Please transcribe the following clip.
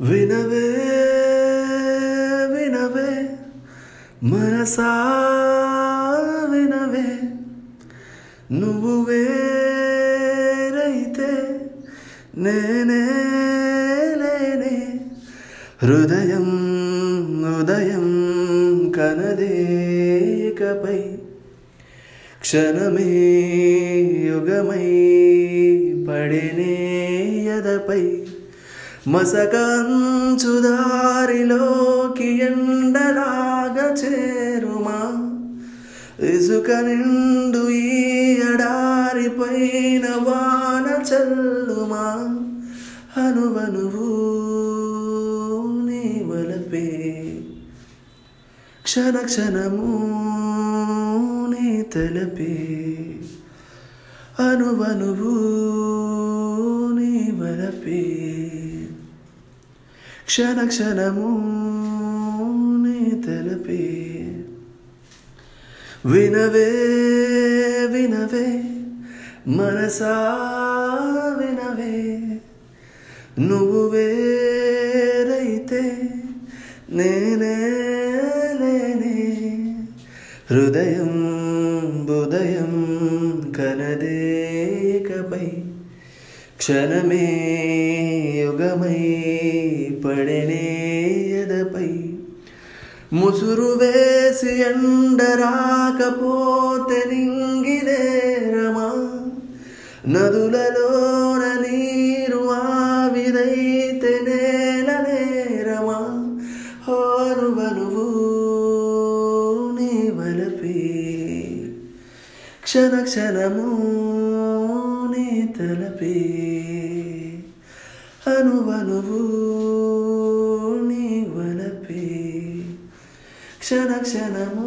వినవే వినవే మనసా వినవే. నువ్వు వేరైతే నేనే లేనే. హృదయం ఉదయం కనదేకపై క్షణమే యుగమై పడినే యదపై. మసకంచుదారిలోకి ఎండలాగా చేరుమా? ఇసుక నిండు ఈ ఎడారిపైన వాన చల్లుమా? అనువనువు నీ వలపే. క్షణ క్షణము నీ తలపే. అనువనువు నీ వలపే. క్షణ క్షణము నీ తలపే వినవే వినవే మనసా వినవే నువ్వు వేరైతే నేనే లేనే హృదయం బుదయం కనదేకపై క్షణమే యుగమై పడనే ఎదపై. ముసురు వేసి ఎండరాకపోతే నింగిదేరమా నదులలోన నీరు ఆవిరైతే నేల నేరమా హానువనువు నీ వలపి. క్షణ క్షణము నీ తలపే అనువనువు నీ వలపే క్షణ క్షణము